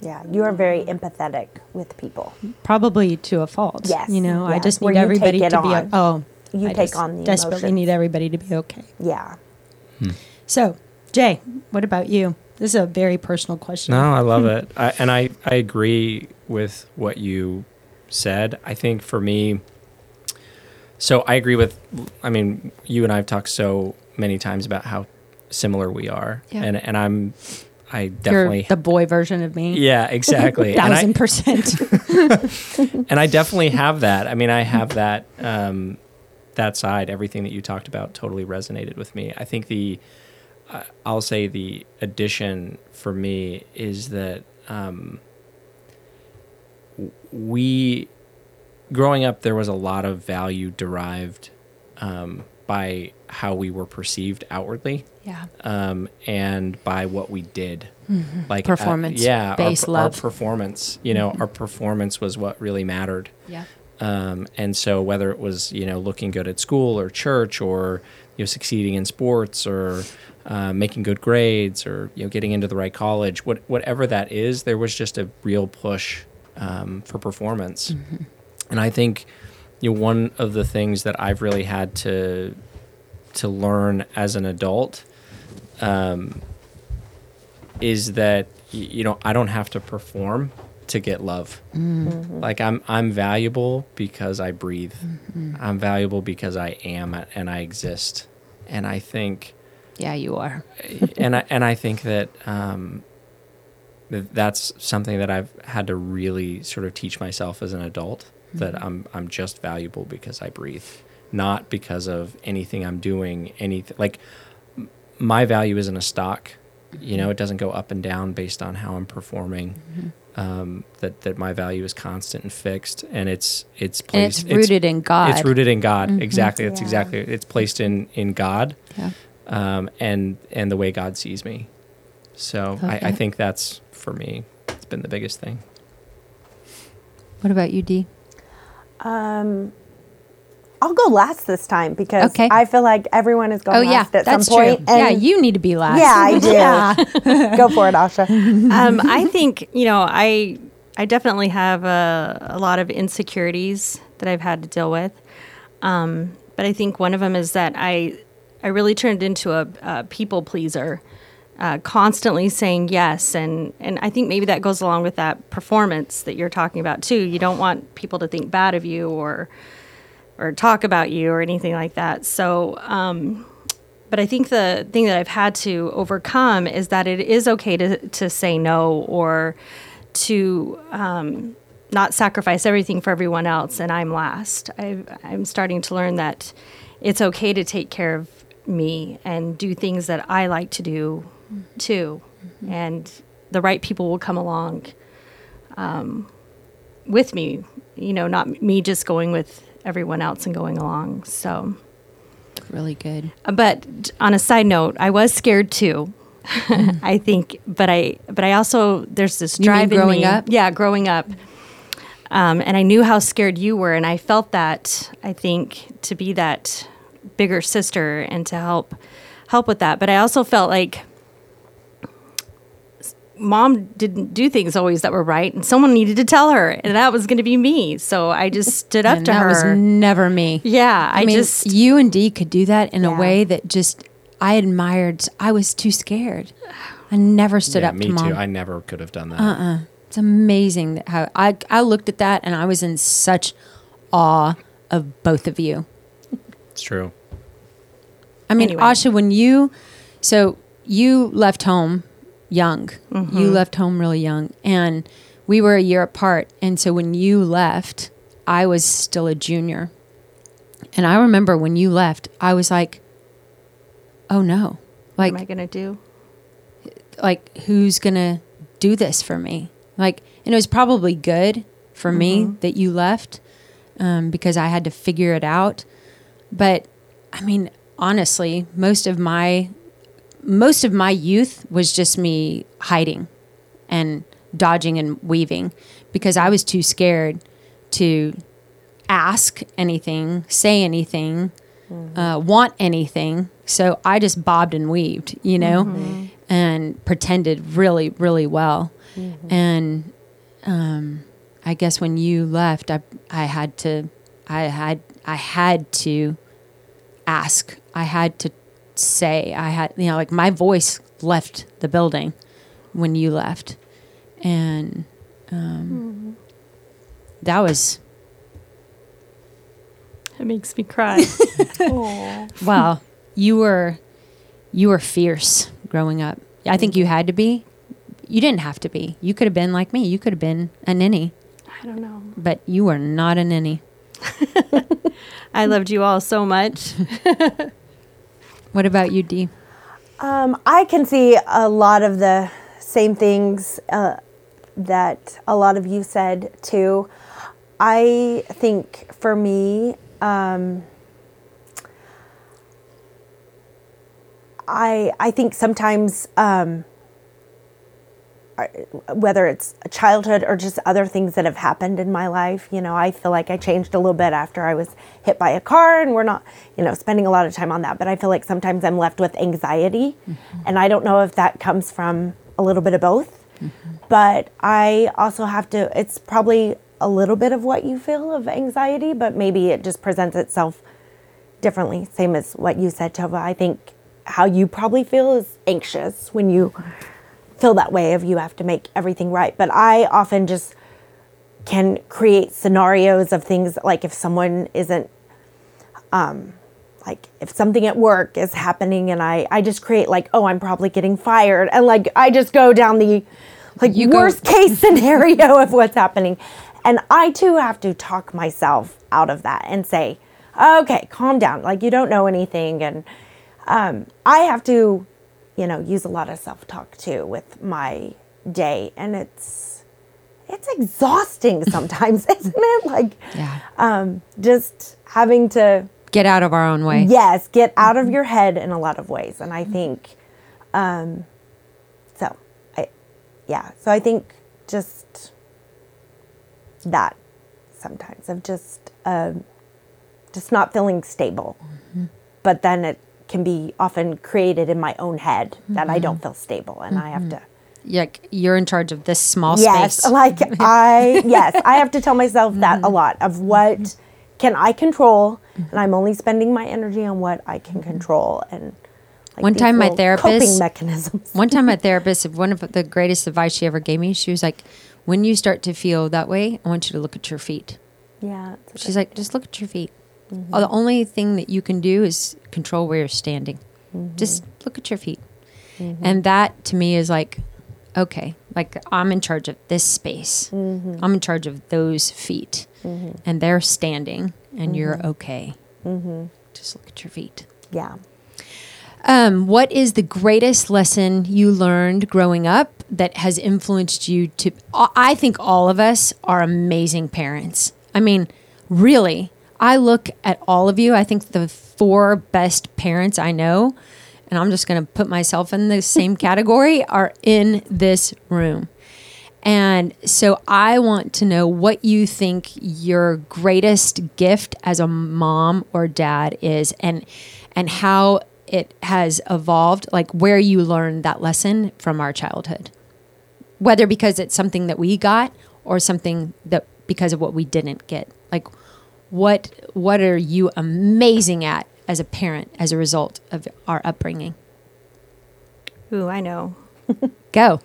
Yeah, you are very empathetic with people. Probably to a fault. Yes, You know, I just need you everybody to be. on. oh, You I take just on the desperately emotions. need everybody to be okay. Yeah. Hmm. So, Jay, what about you? This is a very personal question. No, I love <laughs> it. I, and I, I agree with what you said. I think for me, so I agree with, I mean, you and I have talked so many times about how similar we are. Yeah. And, and I'm, I You're the boy version of me. yeah, exactly. Thousand percent. <laughs> and I definitely have that. I mean, I have that, um, that side, everything that you talked about totally resonated with me. I think the, uh, I'll say the addition for me is that um, we, growing up, there was a lot of value derived um, by how we were perceived outwardly yeah. um, and by what we did. Like uh, Mm-hmm. Performance yeah, our, love. Mm-hmm. our performance. You know, our performance was what really mattered. Yeah. Um, and so whether it was you know looking good at school or church or you know succeeding in sports or uh, making good grades or you know getting into the right college, what, whatever that is, there was just a real push um, for performance. And I think you know one of the things that I've really had to to learn as an adult um, is that you know I don't have to perform to get love. Like I'm I'm valuable because I breathe. I'm valuable because I am and I exist. And I think Yeah, you are. <laughs> and I and I think that um, that that's something that I've had to really sort of teach myself as an adult that I'm I'm just valuable because I breathe, not because of anything I'm doing. Anything like m- my value isn't a stock. You know, it doesn't go up and down based on how I'm performing. Um, that that my value is constant and fixed, and it's it's And it's placed. rooted in God. It's rooted in God. Exactly. That's Yeah. exactly. It's placed in in God Yeah. um, and and the way God sees me. So I, I think that's for me. It's been the biggest thing. What about you, Dee? Um, I'll go last this time because Okay. I feel like everyone is going Oh yeah, last at that's some point. true. yeah, you need to be last. Yeah, I <laughs> do. <laughs> go for it, Asha. um, I think you know I I definitely have a, a lot of insecurities that I've had to deal with, um, but I think one of them is that I I really turned into a, a people pleaser, uh, constantly saying yes, and and I think maybe that goes along with that performance that you're talking about too. You don't want people to think bad of you or or talk about you or anything like that. So. Um, but I think the thing that I've had to overcome is that it is okay to, to say no or to um, not sacrifice everything for everyone else and I'm last. i I'm starting to learn that it's okay to take care of me and do things that I like to do too. And the right people will come along um, with me, you know, not me just going with everyone else and going along. So. really good. But on a side note, I was scared too. <laughs> I think, but I, but I also there's this drive in growing me- up? Yeah, growing up, um, and I knew how scared you were, and I felt that. I think to be that bigger sister and to help help with that, but I also felt like mom didn't do things always that were right, and someone needed to tell her, and that was going to be me. So I just stood up And to that her. That was never me. yeah, I, I, mean, just you and Dee could do that in a way that just I admired. I was too scared. I never stood yeah, up me to mom. too. I never could have done that. Uh-uh. It's amazing that how I I looked at that and I was in such awe of both of you. It's true. I mean, Anyway. Asha, when you so you left home young, you left home really young, and we were a year apart. And so when you left, I was still a junior, and I remember when you left, I was like, "Oh no!" what Like am I going to do? like who's gonna do this for me like and it was probably good for me that you left um, because i had to figure it out but i mean honestly most of my most of my youth was just me hiding and dodging and weaving because i was too scared to ask anything say anything uh, want anything. So i just bobbed and weaved you know and pretended really really well. And um, i guess when you left I, I had to i had i had to ask. I had to say i had you know like my voice left the building when you left and um, that was It makes me cry. <laughs> Well, you were you were fierce growing up. I think you had to be. You didn't have to be. You could have been like me. You could have been a ninny, I don't know. but you were not a ninny. <laughs> I loved you all so much. <laughs> What about you, Dee? Um, I can see a lot of the same things uh, that a lot of you said too. I think for me, um, I I think sometimes um, whether it's a childhood or just other things that have happened in my life, you know, I feel like I changed a little bit after I was hit by a car, and we're not, you know, spending a lot of time on that. But I feel like sometimes I'm left with anxiety, mm-hmm. and I don't know if that comes from a little bit of both. Mm-hmm. But I also have to. It's probably a little bit of what you feel of anxiety, but maybe it just presents itself differently. Same as what you said, Tova. I think how you probably feel is anxious when you feel that way of you have to make everything right. But I often just can create scenarios of things like if someone isn't um like if something at work is happening and I I just create like oh I'm probably getting fired and like I just go down the like You go- worst case <laughs> scenario of what's happening. And I too have to talk myself out of that and say, okay, calm down. Like you don't know anything. And um, I have to, you know, use a lot of self talk too with my day. And it's, it's exhausting <laughs> sometimes, <laughs> isn't it? Like, Yeah. um, just having to, Get out of our own way. yes, get out of your head in a lot of ways. And I think, um, so, I, yeah, so I think just that sometimes of just, um, just not feeling stable. But then it can be often created in my own head that I don't mm-hmm. feel stable and I have mm-hmm. to Like you're in charge of this small yes, space. <laughs> like I yes, I have to tell myself that a mm-hmm. lot of what can I control, and I'm only spending my energy on what I can control. And like One time my therapist- <laughs> mechanisms. One time, my therapist, one of the greatest advice she ever gave me, she was like, "When you start to feel that way, I want you to look at your feet." Yeah, She's like, "Just look at your feet. Uh, The only thing that you can do is control where you're standing. Just look at your feet." And that to me is like, okay, like I'm in charge of this space. I'm in charge of those feet, and they're standing, and you're okay. Just look at your feet. yeah. Um, what is the greatest lesson you learned growing up that has influenced you to? I think all of us are amazing parents. I mean, really, I look at all of you. I think the four best parents I know, and I'm just going to put myself in the same <laughs> category, are in this room. And so I want to know what you think your greatest gift as a mom or dad is and and how it has evolved, like where you learned that lesson from our childhood. Whether because it's something that we got or something that because of what we didn't get. Like what what are you amazing at as a parent as a result of our upbringing? Ooh, I know. <laughs> Go.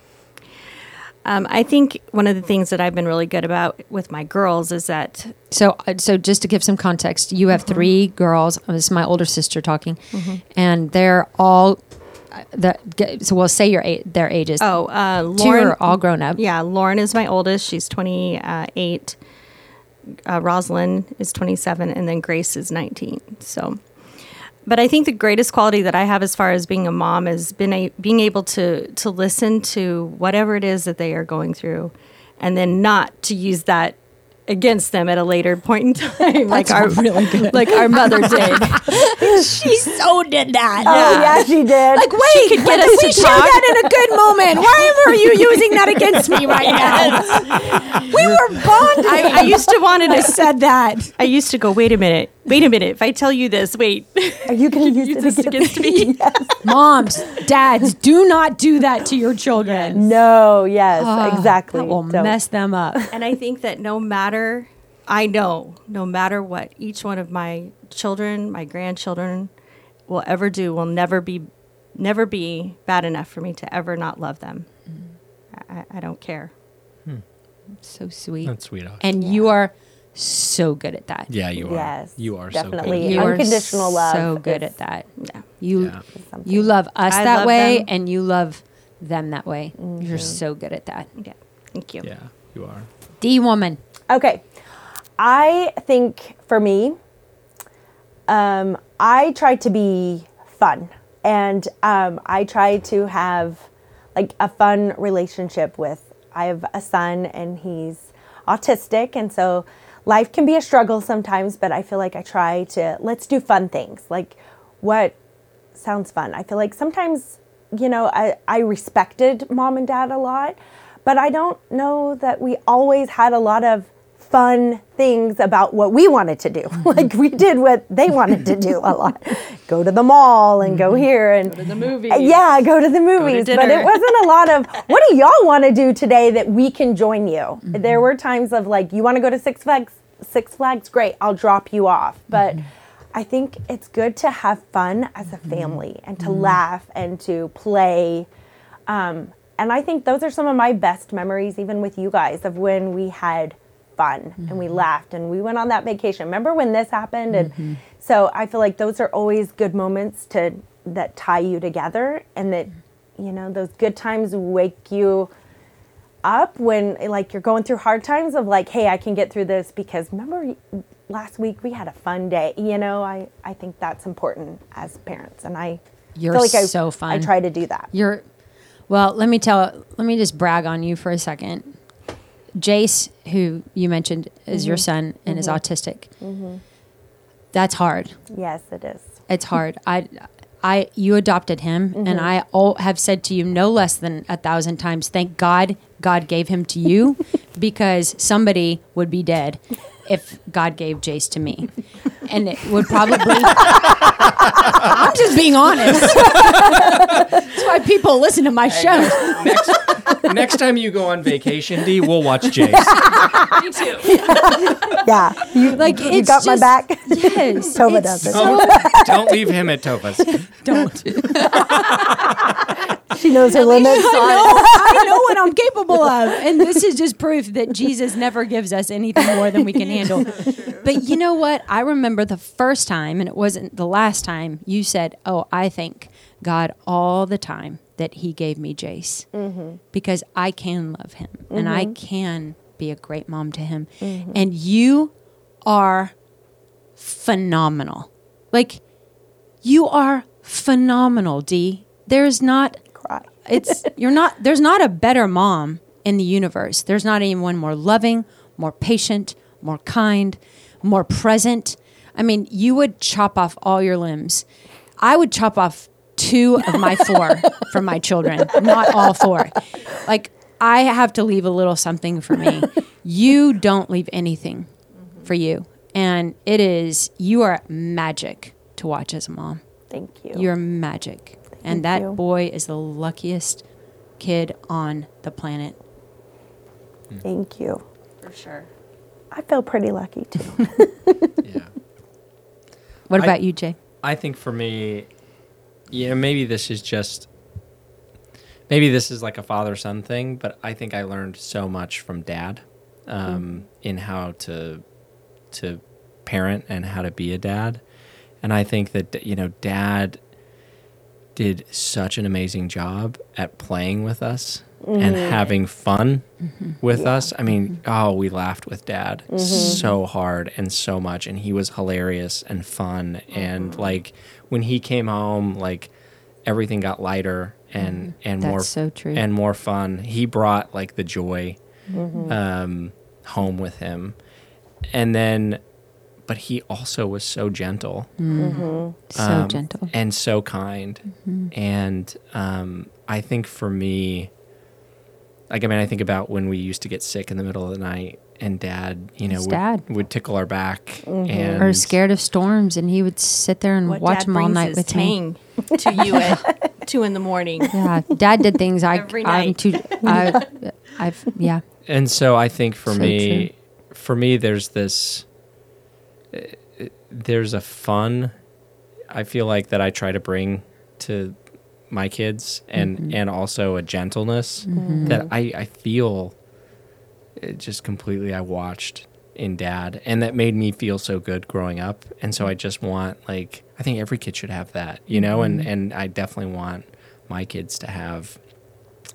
Um, I think one of the things that I've been really good about with my girls is that So, uh, so just to give some context, you have three girls. uh, This is my older sister talking, and they're all. uh, The, so we'll say your their ages. oh, uh, two Lauren, are all grown up. yeah, Lauren is my oldest. She's twenty eight. Uh, Rosalind is twenty seven, and then Grace is nineteen. So, but I think the greatest quality that I have as far as being a mom is been a, being able to to listen to whatever it is that they are going through, and then not to use that against them at a later point in time, like our really good. like our mother did. <laughs> she so did that. Oh yeah, she did. Like, wait, could get us we to talk. that in a good moment. Why are you using that against me right now? we were bonded. I, I used to want I to. said that. I used to go. Wait a minute. Wait a minute. If I tell you this, wait. Are you going to use, use this against, against me? <laughs> Yes. Moms, dads, do not do that to your children. No. Yes. Ah, exactly. That will Don't. mess them up. And I think that no matter, I know, no matter what each one of my children, my grandchildren will ever do, will never be, never be bad enough for me to ever not love them. I, I don't care. Hmm. So sweet. That's sweet. Ash. and you are so good at that. yeah, you are. Yes, you are definitely. So You good. are Unconditional love So good is- at that. Yeah. You Yeah. you love us I that love way, them. and you love them that way. You're mm-hmm. so good at that. Yeah. Thank you. Yeah, you are. D woman. Okay. I think for me, um, I try to be fun and um, I try to have like a fun relationship with. I have a son and he's autistic, and so life can be a struggle sometimes, but I feel like I try to let's do fun things. Like what sounds fun. I feel like sometimes, you know, I, I respected mom and dad a lot, but I don't know that we always had a lot of fun things about what we wanted to do. <laughs> like we did what they wanted to do a <laughs> lot. go to the mall and go mm-hmm. here and go to the movies. Yeah, go to the movies. but it <laughs> wasn't a lot of what do y'all want to do today that we can join you? Mm-hmm. There were times of like, you want to go to Six Flags Six Flags, great, I'll drop you off. But mm-hmm. I think it's good to have fun as a family and to laugh and to play. Um, and I think those are some of my best memories, even with you guys, of when we had fun and we mm-hmm. laughed and we went on that vacation. Remember when this happened? And mm-hmm. so I feel like those are always good moments to that tie you together and that you know those good times wake you up when like you're going through hard times of like hey i can get through this because remember last week we had a fun day you know i i think that's important as parents and i You're feel like I, so i fun. try to do that You're well, let me tell let me just brag on you for a second. Jace, who you mentioned is your mm-hmm. son and is mm-hmm. autistic. Mm-hmm. That's hard. yes it is It's hard. I I you adopted him and I all have said to you no less than a thousand times, thank God God gave him to you <laughs> because somebody would be dead if God gave Jace to me. <laughs> and it would probably. <laughs> I'm just being honest. <laughs> That's why people listen to my show. next, next time you go on vacation, D, we'll watch Jace. <laughs> Me too. Yeah, you Like you it's got my back. Yes, Tova it's does it. so- Don't leave him at Tova's. don't. She knows her limits. I know, I know what I'm capable of. And this is just proof that Jesus never gives us anything more than we can handle. But you know what? I remember the first time, and it wasn't the last time, you said, Oh, I thank God all the time that He gave me Jace mm-hmm. because I can love him and I mm-hmm. can be a great mom to him. Mm-hmm. And you are phenomenal. Like, you are phenomenal, D. There's not Cry. <laughs> it's you're not there's not a better mom in the universe there's not anyone more loving more patient more kind more present i mean you would chop off all your limbs i would chop off two of my four <laughs> for my children not all four like i have to leave a little something for me you don't leave anything mm-hmm. for you and it is you are magic to watch as a mom Thank you. you're magic. and that you. boy is the luckiest kid on the planet. Thank you. For sure. I feel pretty lucky too. <laughs> Yeah. What I- about you, Jay? I think for me, you know, maybe this is just maybe this is like a father son thing, but I think I learned so much from dad um, in how to to parent and how to be a dad. And I think that you know, dad did such an amazing job at playing with us and mm-hmm. having fun mm-hmm. with us. I mean, mm-hmm. oh, we laughed with dad so hard and so much and he was hilarious and fun and like when he came home like everything got lighter and and That's more so true. and more fun. He brought like the joy um, home with him. And then but he also was so gentle So um, gentle. and so kind. And um, I think for me, like I mean, I think about when we used to get sick in the middle of the night, and Dad, you know, would, dad. would tickle our back, and Or scared of storms, and he would sit there and What watch dad them all night his with me. to you at <laughs> two in the morning. Yeah, Dad did things I <laughs> Every I'm night. too. <laughs> I, I've yeah. and so I think for So me, for me, there's this, uh, there's a fun. I feel like that I try to bring to my kids, and Mm-hmm. and also a gentleness mm-hmm. that I I feel, it just completely I watched in dad, and that made me feel so good growing up, and so I just want like I think every kid should have that, you know, and mm-hmm. and I definitely want my kids to have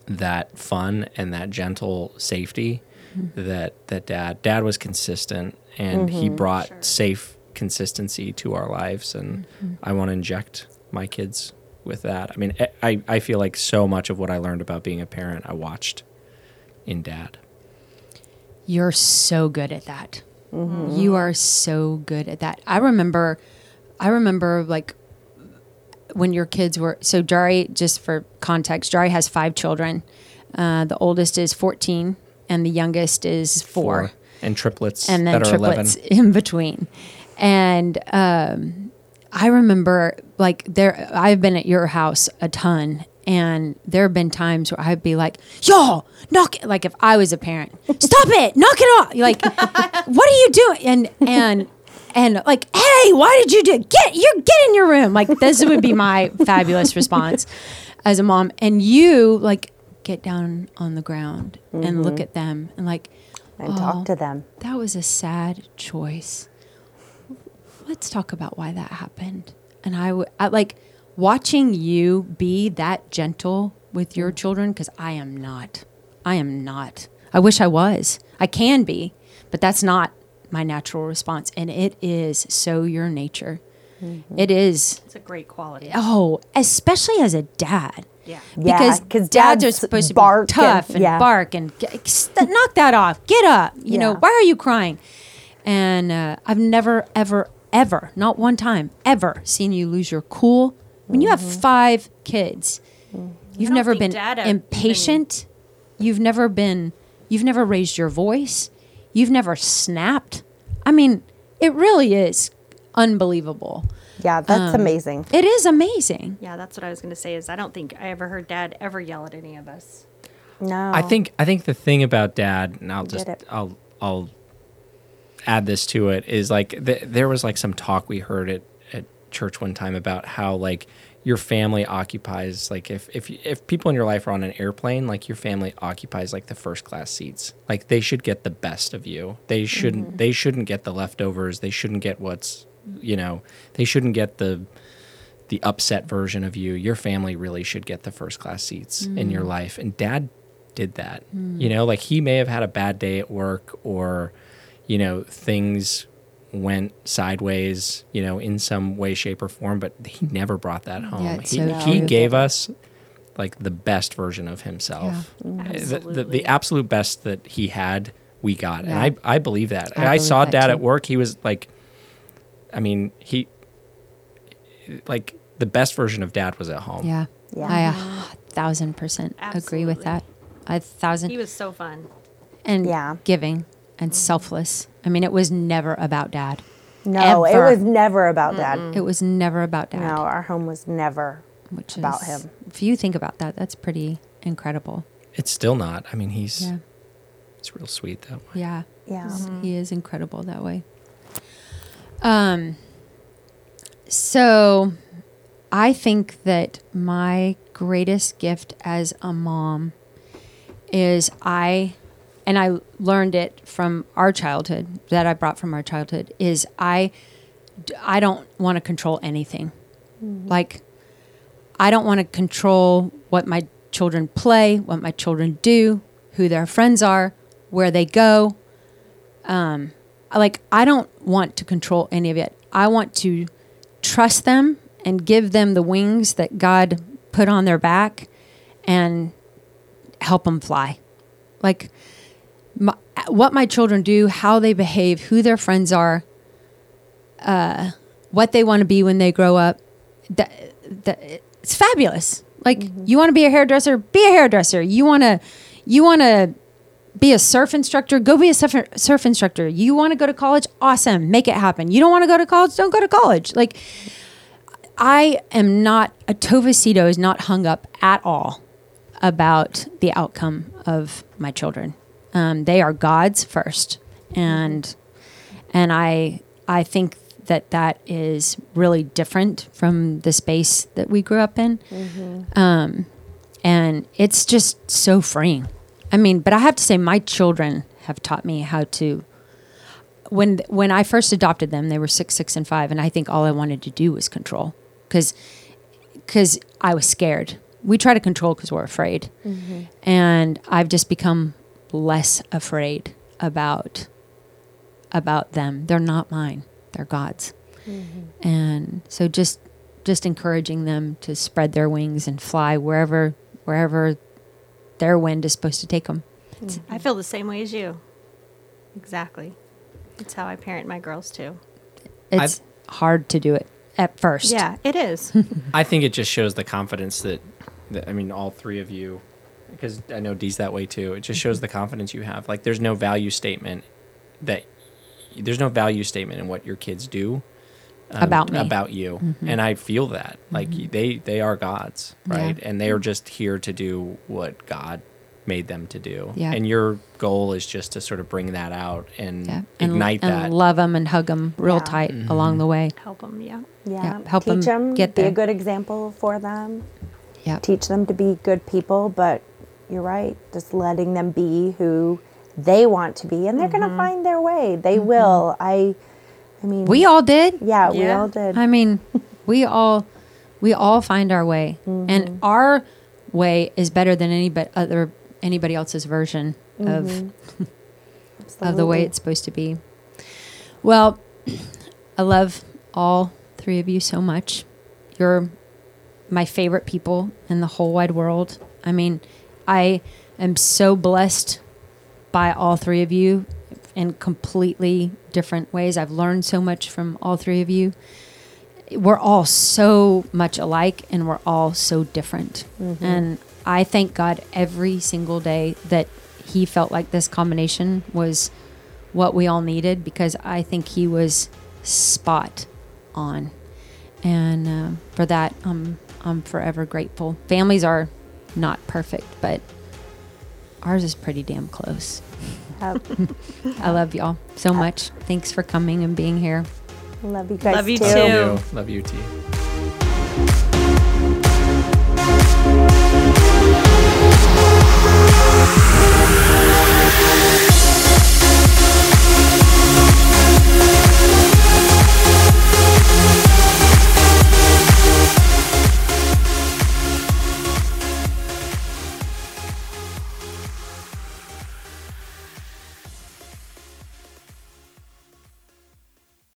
that fun and that gentle safety mm-hmm. that that dad dad was consistent and he brought safe consistency to our lives and I want to inject my kids with that. I mean I- I I feel like so much of what I learned about being a parent I watched in dad. You're so good at that. You are so good at that. I remember, I remember like when your kids were so Jari. Just for context, Jari has five children. Uh, the oldest is 14, and the youngest is four, and triplets and then that are triplets 11. <laughs> in between. And um, I remember like there, I've been at your house a ton, and there have been times where I'd be like, "Y'all, knock!" it," Like if I was a parent, stop it, knock it off! Like, <laughs> what are you doing? And and and like, hey, why did you do? Get you get in your room. Like this would be my fabulous response as a mom. And you like get down on the ground and look mm-hmm. at them and like, and Oh. talk to them. that was a sad choice. Let's talk about why that happened. And I, w- I like watching you be that gentle with your children because I am not. I am not. I wish I was. I can be, but that's not my natural response. And it is so your nature. It is. It's a great quality. Oh, especially as a dad. Yeah. Yeah, Because 'cause dads are dads supposed to bark be tough and- and, yeah. bark and get, knock that off. Get up. You know, why are you crying? And uh, I've never, ever, ever, not one time, ever seen you lose your cool. When you have Mm-hmm. five kids, you've never been Dad ever impatient. You've never been, you've never raised your voice. You've never snapped. I mean, it really is unbelievable. Yeah, that's Um, amazing. It is amazing. Yeah, that's what I was going to say. Is I don't think I ever heard Dad ever yell at any of us. No, I think I think the thing about dad, and I'll Get just. I'll I'll add this to it is like th- there was like some talk we heard at at church one time about how like your family occupies like if if if people in your life are on an airplane like your family occupies like the first class seats. Like they should get the best of you. They shouldn't mm-hmm. they shouldn't get the leftovers. They shouldn't get what's you know they shouldn't get the the upset version of you. Your family really should get the first class seats in your mm. life. And dad did that. Mm. You know like he may have had a bad day at work or you know things went sideways you know in some way shape or form but he never brought that home it's he, so he gave us like the best version of himself Uh, the, the, Absolutely. the absolute best that he had we got Yeah. and i i believe that I i, believe saw that dad too. at work he was like i mean he like the best version of dad was at home Yeah. Yeah. I a thousand percent agree with that. Absolutely. A thousand. He was so fun. and Yeah. giving and selfless. I mean, it was never about dad. no, ever. it was never about dad. It was never about dad. No, our home was never. which about is, him. If you think about that, that's pretty incredible. it's still not i mean he's Yeah. it's real sweet that way Yeah. Yeah. He is incredible that way. Um so I think that my greatest gift as a mom is I and I learned it from our childhood that I brought from our childhood is I I don't want to control anything. Like I don't want to control what my children play, what my children do, who their friends are, where they go. Um, like I don't want to control any of it. I want to trust them and give them the wings that God put on their back and help them fly. Like what my children do, how they behave, who their friends are, uh, what they want to be when they grow up. That, that it's fabulous. Like you want to be a hairdresser, be a hairdresser. You want to, you want to be a surf instructor, go be a surf, surf instructor. You want to go to college, awesome, make it happen. You don't want to go to college, don't go to college. Like I am not a Tovacito is not hung up at all about the outcome of my children. Um, they are God's first, and and I I think that that is really different from the space that we grew up in, um, and it's just so freeing. I mean, but I have to say, my children have taught me how to. When when I first adopted them, they were six, six, and five, and I think all I wanted to do was control, because because I was scared. We try to control because we're afraid, and I've just become less afraid about about them. They're not mine. They're God's, mm-hmm. and so just just encouraging them to spread their wings and fly wherever wherever their wind is supposed to take them. Mm-hmm. I feel the same way as you. Exactly. It's how I parent my girls too. It's hard to do it at first. Yeah, it is. <laughs> <laughs> I think it just shows the confidence that, that I mean, all three of you, because I know Dee's that way too. It just shows the confidence you have. Like, there's no value statement that there's no value statement in what your kids do um, About me. about you, and I feel that like they they are God's, Yeah. right? And they are just here to do what God made them to do. Yeah. And your goal is just to sort of bring that out and Yeah. Ignite and that. love them and hug them real Yeah. tight Mm-hmm. along the way. Help them, yeah. Yeah. Yeah, help 'em Teach them. get Be there. a good example for them. Yeah. Teach them to be good people, but you're right. Just letting them be who they want to be, and they're going to find their way. They will. I. I mean, We all did. Yeah, we all did. I mean, we all we all find our way, Mm-hmm. and our way is better than any but other anybody else's version Mm-hmm. of of the way it's supposed to be. Well, <clears throat> I love all three of you so much. You're my favorite people in the whole wide world. I mean, I am so blessed by all three of you in completely different ways. I've learned so much from all three of you. We're all so much alike and we're all so different. And I thank God every single day that He felt like this combination was what we all needed because I think He was spot on, and uh, for that, I'm I'm forever grateful. Families are not perfect, but ours is pretty damn close. Yep. <laughs> I love y'all so much. Thanks for coming and being here. Love you guys Love you too. too. Love you. Love you, T.